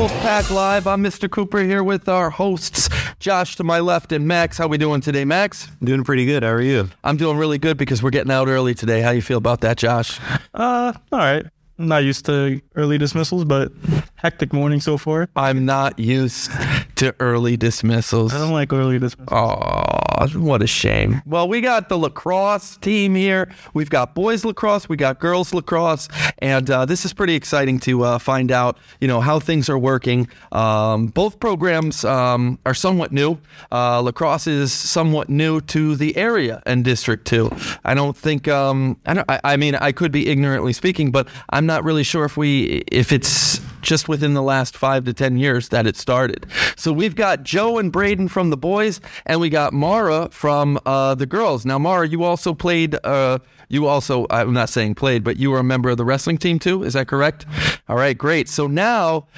to Wolfpack Live. I'm Mr. Cooper here with our hosts, Josh to my left and Max. How we doing today, Max? Doing pretty good. How are you? I'm doing really good because we're getting out early today. How you feel about that, Josh? Uh, all right. I'm not used to early dismissals, but hectic morning so far. I'm not used to early dismissals. I don't like early dismissals. Oh, what a shame. Well, we got the lacrosse team here. We've got boys lacrosse, we got girls lacrosse, and uh, this is pretty exciting to uh, find out, you know, how things are working. Um, both programs um, are somewhat new. Uh, lacrosse is somewhat new to the area and District Two. I don't think. Um, I, don't, I, I mean, I could be ignorantly speaking, but I'm not really sure if we if it's just within the last five to ten years that it started. So we've got Joe and Braiden from the boys, and we got Mara from uh, the girls. Now, Mara, you also played. Uh, you also, I'm not saying played, but you were a member of the wrestling team too. Is that correct? All right, great. So now,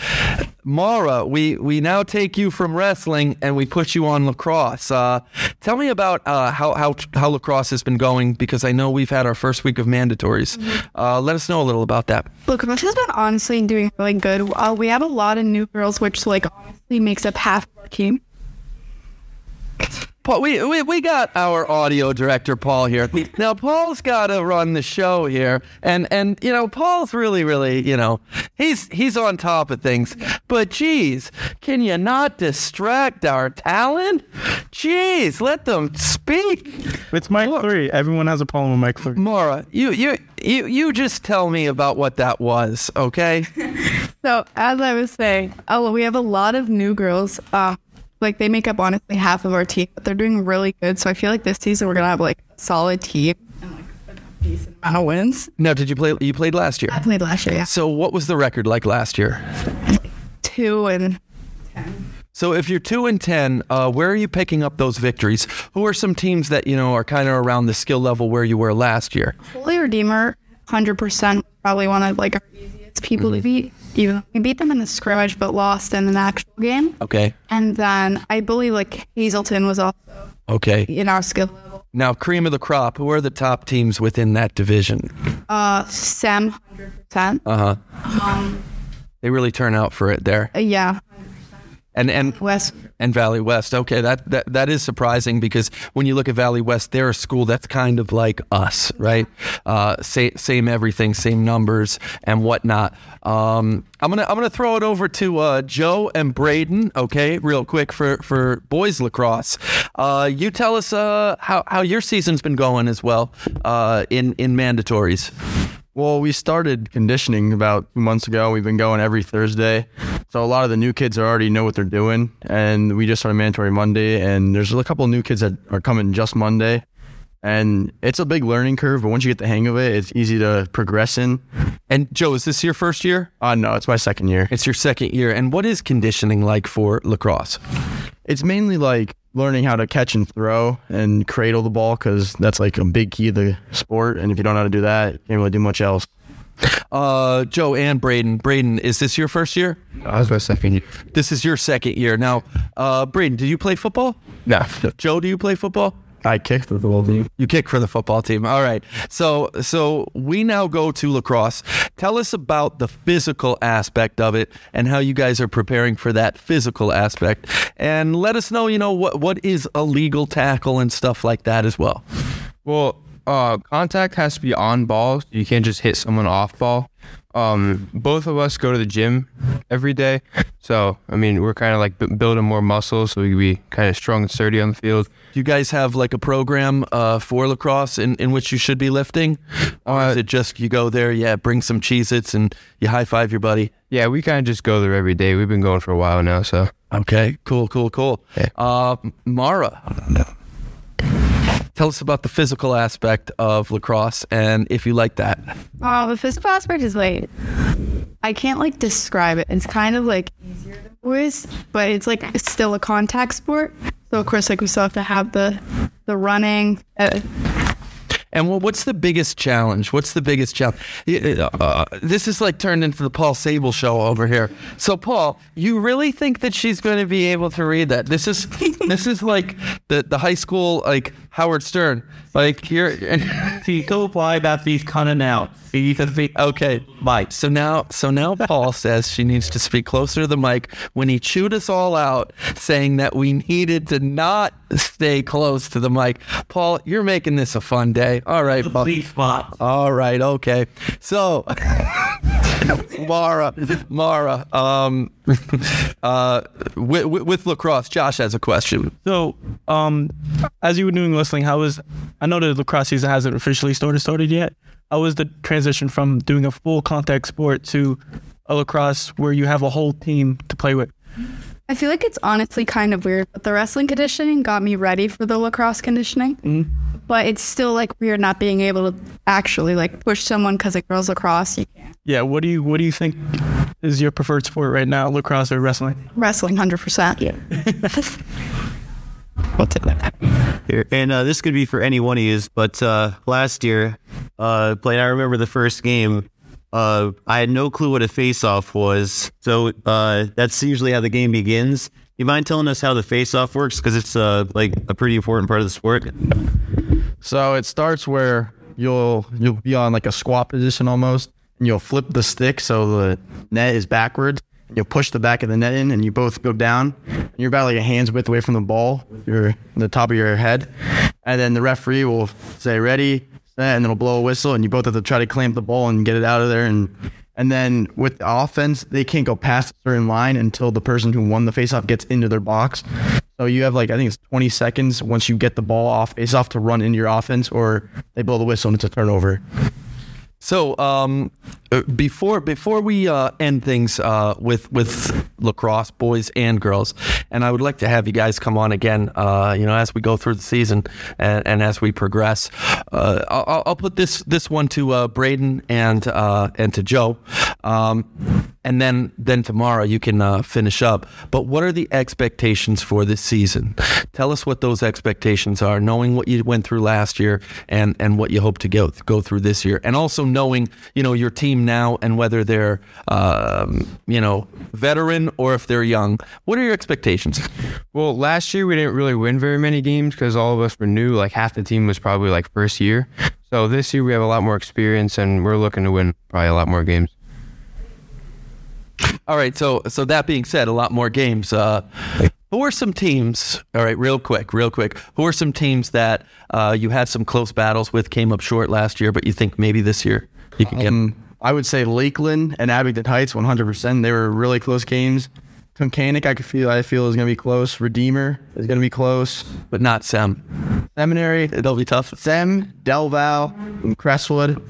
Mara, we we now take you from wrestling and we put you on lacrosse. Uh, tell me about uh, how how how lacrosse has been going because I know we've had our first week of mandatories. Uh, let us know a little about that. Lacrosse has been honestly doing really good. Uh, we have a lot of new girls, which like honestly makes up half of our team. Paul, we, we we got our audio director Paul here. Now Paul's got to run the show here, and and you know Paul's really really you know he's he's on top of things. But geez, can you not distract our talent? Geez, let them speak. It's mic three. Everyone has a problem with mic three. Mara, you you you you just tell me about what that was, okay? So as I was saying, oh, we have a lot of new girls. Uh, like they make up honestly half of our team, but they're doing really good. So I feel like this season we're gonna have like a solid team and like a decent amount of wins. now, did you play? You played last year. I played last year, yeah, So what was the record like last year? two and ten. So if you're two and ten, uh, where are you picking up those victories? Who are some teams that you know are kind of around the skill level where you were last year? Holy Redeemer, hundred percent, probably one of like our easiest people to beat. Even we beat them in the scrimmage, but lost in an actual game. Okay, And then I believe like Hazleton was also okay. in our skill level. Now, cream of the crop. Who are the top teams within that division? Uh, Sam, hundred percent. Uh huh. They really turn out for it there, Uh, yeah, and and West. and Valley West. Okay, that, that that is surprising because when you look at Valley West, they're a school that's kind of like us, right? Uh, same same everything, same numbers and whatnot. Um, I'm gonna I'm gonna throw it over to uh, Joe and Braiden. Okay, real quick for for boys lacrosse. Uh, you tell us uh, how how your season's been going as well uh, in in mandatories. Well, we started conditioning about two months ago. We've been going every Thursday. So a lot of the new kids already know what they're doing. And we just started mandatory Monday. And there's a couple of new kids that are coming just Monday. And it's a big learning curve, but once you get the hang of it, it's easy to progress in. And Joe, is this your first year? Uh, no, it's my second year. It's your second year. And what is conditioning like for lacrosse? It's mainly like learning how to catch and throw and cradle the ball because that's like a big key of the sport. And if you don't know how to do that, you can't really do much else. Uh, Joe and Braiden. Braiden, is this your first year? I was my second year. This is your second year. Now, uh, Braiden, do you play football? No. Joe, do you play football? I kicked for the football team. You kick for the football team. All right. So, so we now go to lacrosse. Tell us about the physical aspect of it and how you guys are preparing for that physical aspect. And let us know, you know, what what is a legal tackle and stuff like that as well. Well, uh, contact has to be on ball. You can't just hit someone off ball. Um, both of us go to the gym every day, so I mean we're kind of like b- building more muscle, so we can be kind of strong and sturdy on the field. Do you guys have like a program uh, for lacrosse in, in which you should be lifting? Or is it just you go there, yeah, bring some Cheez Its and you high five your buddy? Yeah, we kind of just go there every day. We've been going for a while now, so Okay, cool, cool, cool. Yeah. Uh, Mara, tell us about the physical aspect of lacrosse and if you like that. Oh, the physical aspect is like I can't like describe it. It's kind of like easier than boys, but it's like it's still a contact sport. So of course, like we still have to have the the running. Uh, And what's the biggest challenge? What's the biggest challenge? Uh, this is like turned into the Paul Sabol show over here. So, Paul, you really think that she's going to be able to read that? This is this is like the the high school like Howard Stern. Like here. See, so apply that he's cutting out. He's a Okay, Mike. So now, so now Paul says she needs to speak closer to the mic when he chewed us all out, saying that we needed to not stay close to the mic. Paul, you're making this a fun day. All right, Paul. All right, okay. So, Mara, Mara, um, uh, with, with lacrosse, Josh has a question. So, um, as you were doing wrestling, how was? I know the lacrosse season hasn't officially started started yet. How was the transition from doing a full contact sport to a lacrosse where you have a whole team to play with? I feel like it's honestly kind of weird, but the wrestling conditioning got me ready for the lacrosse conditioning. But it's still like weird not being able to actually like push someone because it girls lacrosse. You can't. Yeah. What do you What do you think is your preferred sport right now, lacrosse or wrestling? Wrestling, hundred percent. Yeah. What's it? Here, and uh, this could be for any one of you, but uh, last year, uh, playing, I remember the first game. Uh, I had no clue what a face-off was, so uh, that's usually how the game begins. You mind telling us how the face-off works? Because it's uh, like a pretty important part of the sport. So it starts where you'll you'll be on like a squat position almost, and you'll flip the stick so the net is backwards. You'll push the back of the net in, and you both go down. And you're about like a hand's width away from the ball. You're the top of your head, and then the referee will say ready, and it'll blow a whistle, and you both have to try to clamp the ball and get it out of there. And and then with the offense, they can't go past a certain line until the person who won the faceoff gets into their box. So you have like I think it's 20 seconds once you get the ball off face off to run into your offense, or they blow the whistle and it's a turnover. So um, uh, before before we uh, end things uh, with with lacrosse, boys and girls, and I would like to have you guys come on again. Uh, you know, as we go through the season and, and as we progress, uh, I'll, I'll put this this one to uh, Braiden and and to Joe, um, and then then tomorrow you can uh, finish up. But what are the expectations for this season? Tell us what those expectations are, knowing what you went through last year and and what you hope to go go through this year, and also knowing you know your team now and whether they're um, you know veteran or if they're young. What are your expectations? Well, last year we didn't really win very many games because all of us were new. Like half the team was probably like first year. So this year we have a lot more experience and we're looking to win probably a lot more games. All right, so so that being said, a lot more games. Uh, who are some teams? All right, real quick, real quick. Who are some teams that uh, you had some close battles with, came up short last year, but you think maybe this year you can get? Um, I would say Lakeland and Abington Heights, 100%. They were really close games. Tunkhannock, I could feel, I feel is going to be close. Redeemer is going to be close. but not Sem. Seminary, It'll be tough. Sem, Del Val, and Crestwood,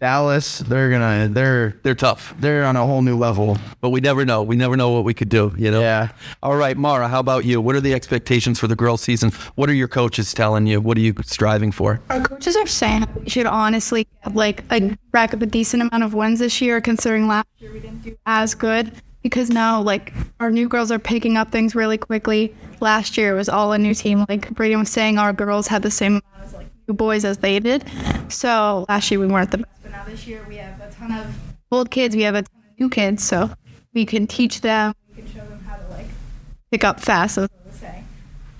Dallas. They're gonna, they're, They're tough, they're on a whole new level. but we never know. We never know what we could do. You know. Yeah. All right, Mara. How about you? What are the expectations for the girls' season? What are your coaches telling you? What are you striving for? Our coaches are saying we should honestly get like a rack up a decent amount of wins this year, considering last year we didn't do as good. Because now, like, our new girls are picking up things really quickly. Last year it was all a new team. Like Brady was saying, our girls had the same amount as like new boys as they did. So last year we weren't the best, but now this year we have a ton of old kids. We have a ton of new kids, so we can teach them. We can show them how to like pick up fast, as I was.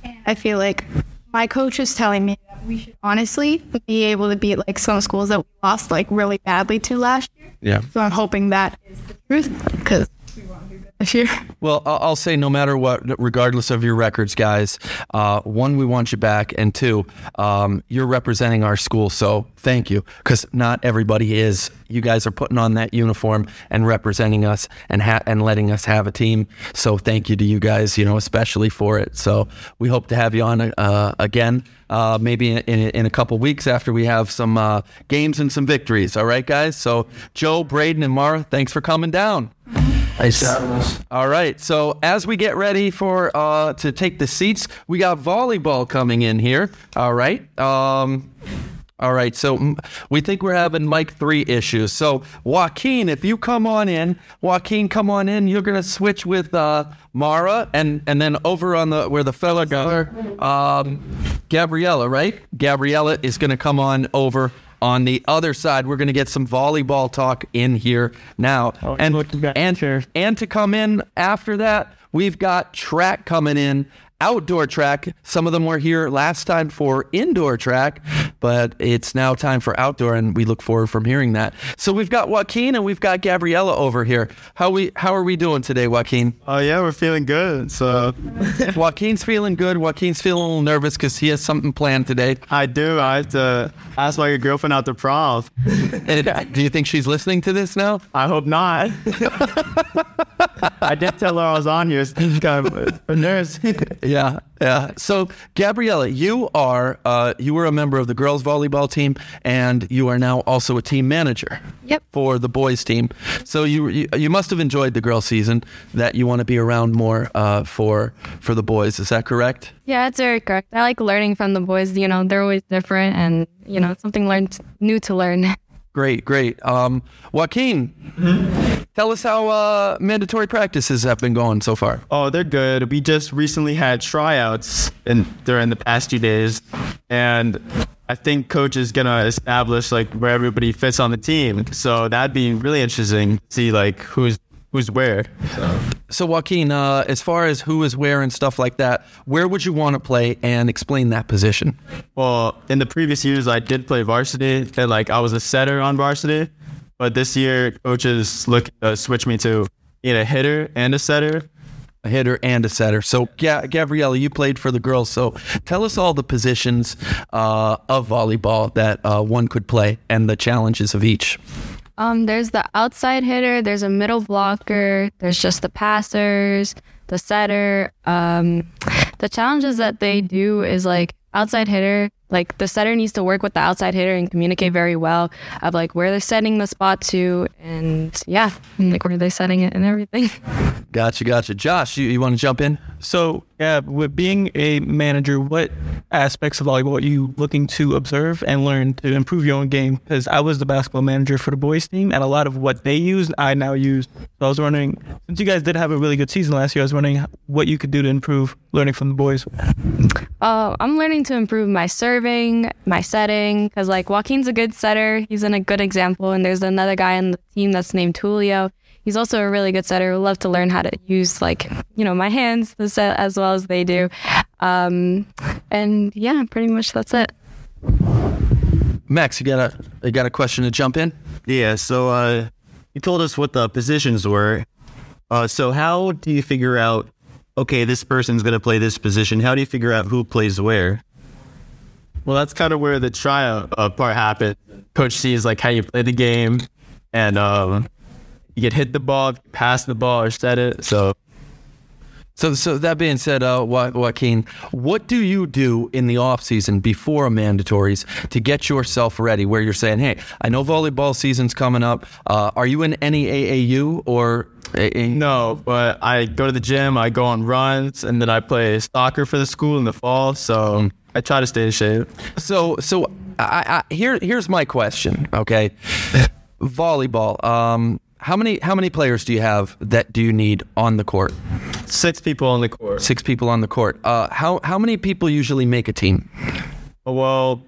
And I feel like my coach is telling me that we should honestly be able to beat like some schools that we lost like really badly to last year. Yeah. So I'm hoping that is the truth because we want to do good this year. Well, I'll say no matter what, regardless of your records, guys, uh, one, we want you back, and two, um, you're representing our school, so thank you, because not everybody is. You guys are putting on that uniform and representing us and ha- and letting us have a team. So thank you to you guys, you know, especially for it. So we hope to have you on uh, again. Uh, maybe in, in, in a couple weeks after we have some uh, games and some victories. All right, guys. So Joe, Braiden, and Mara, thanks for coming down. Nice. All right. So as we get ready for uh, to take the seats, we got volleyball coming in here. All right. Um, all right. So we think we're having mic three issues. So Joaquin, if you come on in, Joaquin, come on in. You're gonna switch with uh, Mara, and and then over on the where the fella got um, Gabriella, right? Gabriella is gonna come on over. On the other side, we're going to get some volleyball talk in here now, Oh, and look, you got and and to come in after that, we've got track coming in outdoor track. Some of them were here last time for indoor track, but it's now time for outdoor, and we look forward from hearing that. So we've got Joaquin and we've got Gabriella over here. How we how are we doing today, Joaquin? Oh yeah, we're feeling good. So Joaquin's feeling good. Joaquin's feeling a little nervous because he has something planned today. I do. I have to ask my girlfriend out to prom. Do you think she's listening to this now? I hope not. I did tell her I was on here. She's kind of a nurse. Yeah, yeah. So, Gabriella, you are uh, you were a member of the girls volleyball team, and you are now also a team manager. Yep. For the boys team, so you you, you must have enjoyed the girls season. That you want to be around more uh, for for the boys. Is that correct? Yeah, it's very correct. I like learning from the boys. You know, they're always different, and you know, something learned new to learn. Great, great. Um, Joaquin, tell us how uh, mandatory practices have been going so far. Oh, they're good. We just recently had tryouts in during the past few days, and I think coach is gonna establish like where everybody fits on the team. So that'd be really interesting to see like who's who's where. So. So, Joaquin, uh, as far as who is where and stuff like that, where would you want to play and explain that position? Well, in the previous years, I did play varsity, and like I was a setter on varsity. But this year, coaches look uh, switch me to being a hitter and a setter. A hitter and a setter. So, Ga- Gabriella, you played for the girls. So, tell us all the positions uh, of volleyball that uh, one could play and the challenges of each. Um, there's the outside hitter, there's a middle blocker, there's just the passers, the setter. Um, the challenges that they do is like outside hitter, like the setter needs to work with the outside hitter and communicate very well of like where they're setting the spot to and yeah, and, like where they're setting it and everything. Gotcha, gotcha. Josh, you, you want to jump in? So, yeah, with being a manager, what aspects of volleyball are you looking to observe and learn to improve your own game? Because I was the basketball manager for the boys team, and a lot of what they used, I now use. So I was wondering, since you guys did have a really good season last year, I was wondering what you could do to improve learning from the boys. Uh, I'm learning to improve my serving, my setting, because like Joaquin's a good setter. He's in a good example, and there's another guy on the team that's named Tulio. He's also a really good setter. Would love to learn how to use like you know my hands to set as well as they do. Um, and yeah, pretty much that's it. Max, you got a you got a question to jump in? Yeah, so uh, you told us what the positions were. Uh, so how do you figure out? Okay, this person's going to play this position. How do you figure out who plays where? Well, that's kind of where the tryout uh, part happened. Coach sees like how you play the game, and um, you get hit the ball, pass the ball, or set it. So So, so that being said, uh, Jo- Joaquin, what do you do in the off season before a mandatories to get yourself ready? Where you're saying, "Hey, I know volleyball season's coming up. Uh, are you in any AAU or?" AA? no, but I go to the gym, I go on runs, and then I play soccer for the school in the fall. So I try to stay in shape. So, so I, I, here, here's my question. Okay, volleyball. Um, how many how many players do you have that do you need on the court? Six people on the court. Six people on the court. Uh, how how many people usually make a team? Well,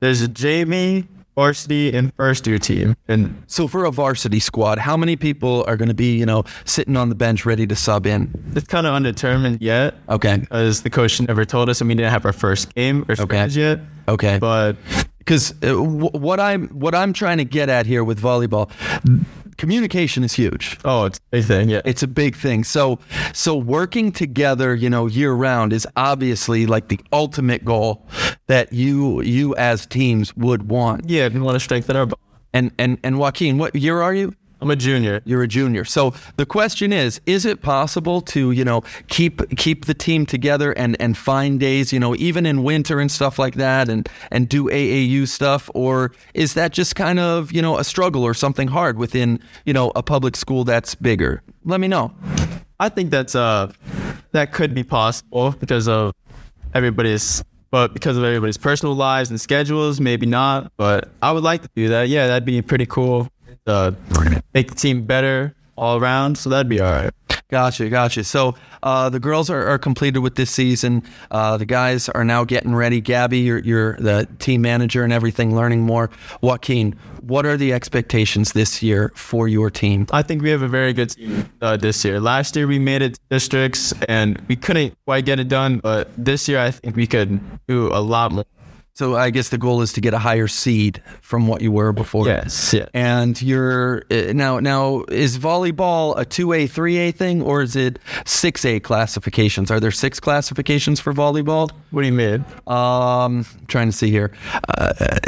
there's a JV, varsity, and first year team, and So for a varsity squad, how many people are going to be, you know, sitting on the bench ready to sub in? it's kind of undetermined yet. Okay. Because the coach never told us, and we didn't have our first game or scrimmage yet. Okay. But Because uh, what I'm what I'm trying to get at here with volleyball, communication is huge. oh, it's a big thing. Yeah. It's a big thing. So so working together, you know, year round is obviously like the ultimate goal that you you as teams would want. yeah, we want to strengthen our. And and and Joaquin, what year are you? I'm a junior. You're a junior. So the question is, is it possible to, you know, keep keep the team together and and find days, you know, even in winter and stuff like that and and do AAU stuff or is that just kind of, you know, a struggle or something hard within, you know, a public school that's bigger? Let me know. I think that's uh that could be possible because of everybody's but because of everybody's personal lives and schedules, maybe not. But I would like to do that. Yeah, that'd be pretty cool. Uh, make the team better all around. So that'd be all right. Gotcha, gotcha. So uh, the girls are, are completed with this season. Uh, the guys are now getting ready. Gabby, you're, you're the team manager and everything, learning more. Joaquin, what are the expectations this year for your team? I think we have a very good team uh, this year. Last year we made it to districts and we couldn't quite get it done, but this year I think we could do a lot more. So I guess the goal is to get a higher seed from what you were before. Yes, yeah. And you're uh, now now is volleyball a two A three A thing or is it six A classifications? Are there six classifications for volleyball? What do you mean? Um, trying to see here. Uh,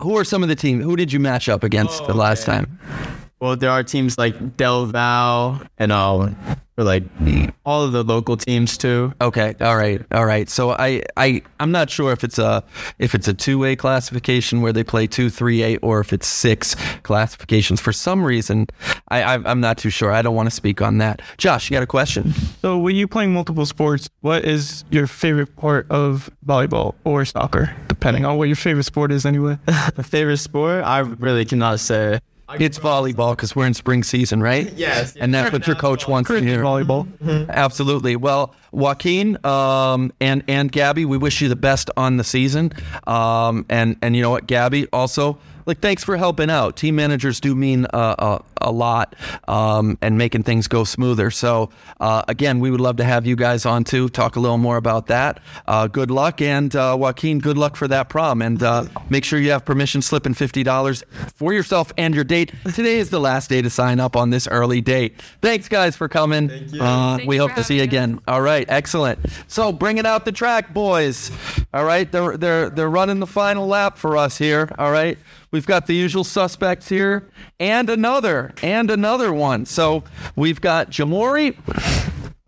who are some of the teams? Who did you match up against the last time? Well, there are teams like Del Val and um, for like all of the local teams too. Okay, all right, all right. So I, I, I'm not sure if it's a if it's a two way classification where they play two, three, eight, or if it's six classifications. For some reason, I, I I'm not too sure. I don't want to speak on that. Josh, you got a question? So, when you playing multiple sports, what is your favorite part of volleyball or soccer, depending on what your favorite sport is, anyway? My favorite sport, I really cannot say. It's volleyball because we're in spring season, right? Yes. And that's what your coach wants to hear. volleyball. Absolutely. Well, Joaquin um, and and Gabby, we wish you the best on the season. Um, and and you know what, Gabby, also like thanks for helping out. Team managers do mean uh, a, a lot um, and making things go smoother. So uh, again, we would love to have you guys on too. Talk a little more about that. Uh, good luck, and uh, Joaquin, good luck for that prom. And uh, make sure you have permission slip and fifty dollars for yourself and your date. Today is the last day to sign up on this early date. Thanks, guys, for coming. Thank you. Uh, we hope to see you again. All right, excellent. So bringing out the track, boys. All right, they're they're they're running the final lap for us here. All right. We've got the usual suspects here, and another, and another one. So we've got Jamory.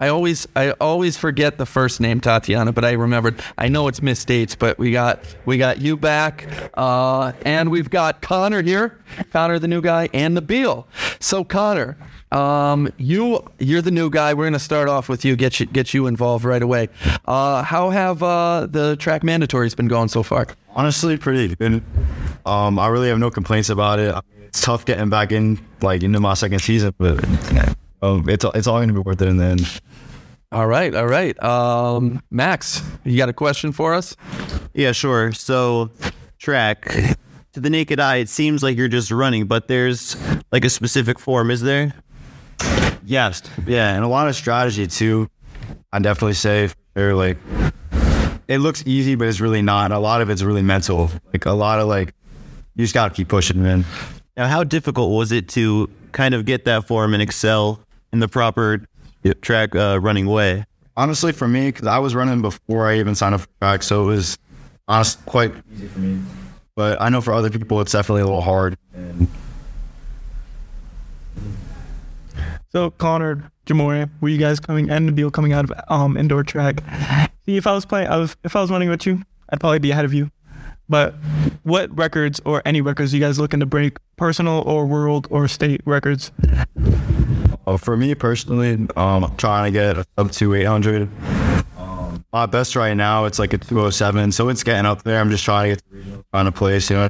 I always, I always forget the first name, Tatiana, but I remembered. I know it's Miss Dates, but we got, we got you back, uh, and we've got Connor here, Connor, the new guy, and Nabeel. So Connor, um, you, you're the new guy. We're gonna start off with you, get you, get you involved right away. Uh, how have uh, the track mandatories been going so far? Honestly, pretty good. Um, I really have no complaints about it. It's tough getting back in, like into my second season, but um, it's it's all going to be worth it in the end. All right, all right. Um, Max, you got a question for us? Yeah, sure. So, track to the naked eye, it seems like you're just running, but there's like a specific form, is there? Yes, yeah, and a lot of strategy too. I definitely say they're like it looks easy, but it's really not. A lot of it's really mental. Like a lot of like you just got to keep pushing, man. Now, how difficult was it to kind of get that form and excel in the proper track uh, running way? Honestly, for me, because I was running before I even signed up for track, so it was honestly quite easy for me. But I know for other people, it's definitely a little hard. And So, Connor, Jamory, were you guys coming and Nabeel coming out of um, indoor track? See, if I was playing, I was if I was running with you, I'd probably be ahead of you. But what records or any records you guys looking to break, personal or world or state records? uh, for me personally, um, I'm trying to get up to 800. Um, my best right now, it's like a 207, so it's getting up there. I'm just trying to get to to place, you know.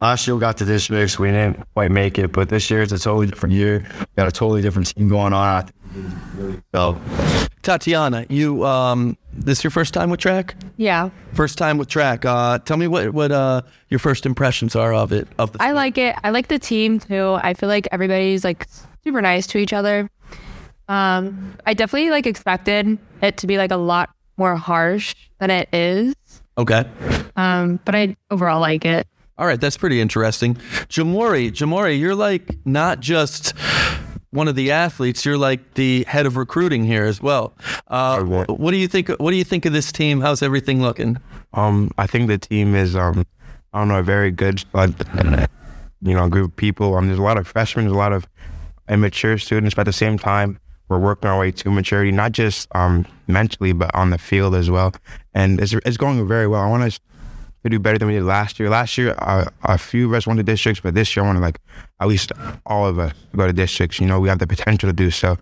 Last year we got to districts, we didn't quite make it, but this year it's a totally different year. We got a totally different team going on. Really. Tatiana, you um, this your first time with track? Yeah. First time with track. Uh, tell me what what uh, your first impressions are of it. Of the I like it. I like the team too. I feel like everybody's like super nice to each other. Um, I definitely like expected it to be like a lot more harsh than it is. okay. Um, but I overall like it. All right, that's pretty interesting. Jamory, Jamory, you're like not just one of the athletes. You're like the head of recruiting here as well. Uh, what do you think? What do you think of this team? How's everything looking? Um, I think the team is, um, I don't know, a very good, but you know, group of people. Um, there's a lot of freshmen, there's a lot of immature students, but at the same time, we're working our way to maturity, not just um mentally, but on the field as well. And it's it's going very well. I want us to do better than we did last year. Last year, a few of us went to districts, but this year, I want to like at least all of us go to districts. You know, we have the potential to do so.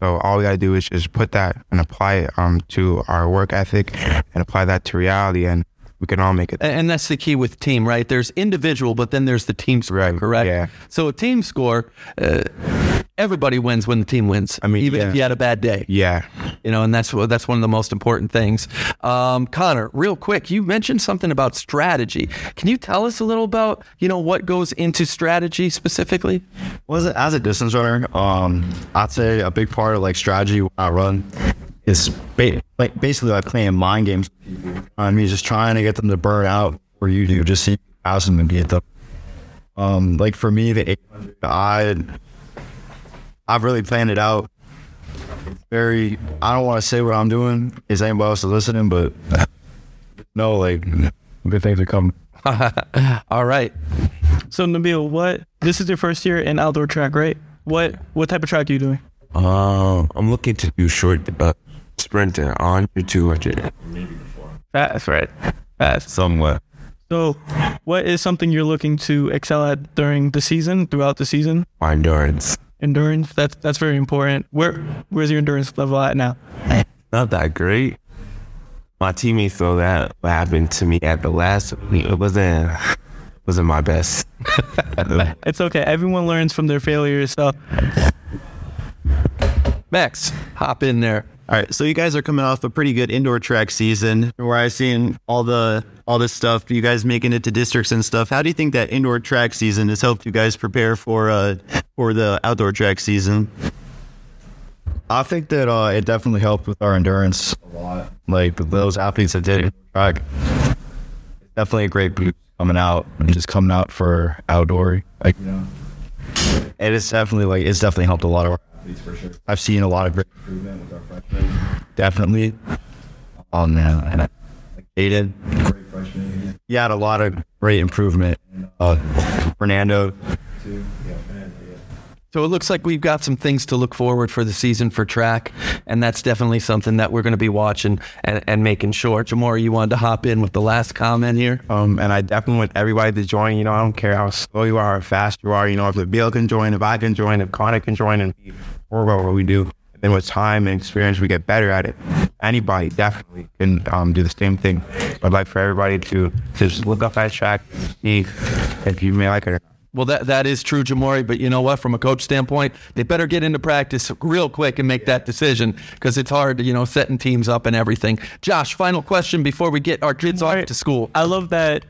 So all we got to do is just put that and apply it um, to our work ethic and apply that to reality. And we can all make it. And that's the key with team, right? There's individual, but then there's the team score, Right, correct? yeah. So a team score, uh, everybody wins when the team wins. I mean, even yeah. if you had a bad day. Yeah. You know, and that's what- that's one of the most important things. Um, Connor, real quick, you mentioned something about strategy. Can you tell us a little about you know what goes into strategy specifically? was it as a distance runner um i'd say a big part of like strategy when i run is ba- like basically like playing mind games with people i mean just trying to get them to burn out where you do just see pass them and get them um like for me the 800 i i've really planned it out very i don't want to say what i'm doing is anybody else listening but no like good things are coming All right. So Nabeel, what? This is your first year in outdoor track, right? What what type of track are you doing? Uh, I'm looking to do short uh, sprint and 100, 200. Fast, right? Fast. Somewhat. So, what is something you're looking to excel at during the season, throughout the season? My endurance. Endurance. That's that's very important. Where where's your endurance level at now? Not that great. My teammates feel that what happened to me at the last week, it wasn't wasn't my best. It's okay. Everyone learns from their failures. So, Max, hop in there. All right, so you guys are coming off a pretty good indoor track season where I've seen all the all this stuff, you guys making it to districts and stuff. How do you think that indoor track season has helped you guys prepare for uh for the outdoor track season? I think that uh, it definitely helped with our endurance a lot. Like those athletes that did it track, definitely a great boost coming out and just coming out for outdoor. Like, you know, it is definitely like it's definitely helped a lot of our athletes for sure. I've seen a lot of great improvement with our freshmen. Definitely. Oh man, and I, like Aiden, great freshman. He had a lot of great improvement. Uh, Fernando. Too. Yeah, Fernando. Yeah. So it looks like we've got some things to look forward for the season for track, and that's definitely something that we're going to be watching and, and making sure. Jamory, you wanted to hop in with the last comment here. Um, and I definitely want everybody to join. You know, I don't care how slow you are or fast you are. You know, if Bill can join, if I can join, if Connor can join, and we're about what we do. And then with time and experience, we get better at it. Anybody definitely can um, do the same thing. I'd like for everybody to just look up that track, see if you may like it or not. Well, that that is true, Jamory. But you know what? From a coach standpoint, they better get into practice real quick and make that decision because it's hard, you know, setting teams up and everything. Josh, final question before we get our kids off to school. I love that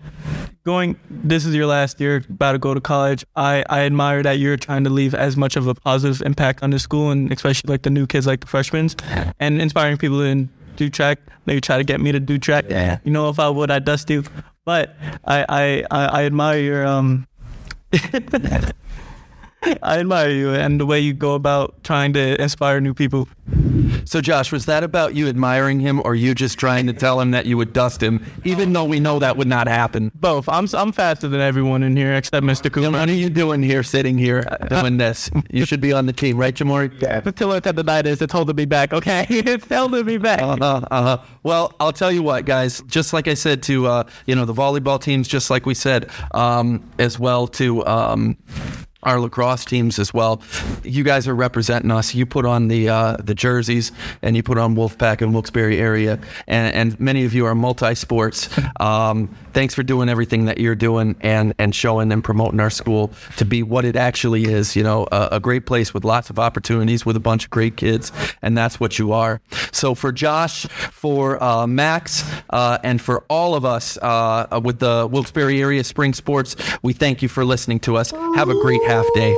going. This is your last year, about to go to college. I I admire that you're trying to leave as much of a positive impact on the school and especially like the new kids, like the freshmen, and inspiring people to do track. They try to get me to do track. Yeah. You know, if I would, I'd dust you. But I I I, I admire your um. I admire you and the way you go about trying to inspire new people. So, Josh, was that about you admiring him, or you just trying to tell him that you would dust him, even though we know that would not happen? Both. I'm I'm faster than everyone in here except Mr. Cooper. What are you doing here, sitting here, doing this? You should be on the team, right, Jamory? Yeah. Until it's at the night is, it's holding me back. Okay, it's holding me back. Uh-huh, uh-huh. Well, I'll tell you what, guys. Just like I said to uh, you know the volleyball teams, just like we said um, as well to um, our lacrosse teams as well. You guys are representing us. You put on the uh, the jerseys and you put on Wolfpack and Wilkes-Barre area, and, and many of you are multi sports. Um, thanks for doing everything that you're doing and and showing and promoting our school to be what it actually is. You know, a, a great place with lots of opportunities with a bunch of great kids, and that's what you are. So for Josh, for uh, Max, uh, and for all of us uh, with the Wilkes-Barre area Spring Sports, we thank you for listening to us. Have a great half day.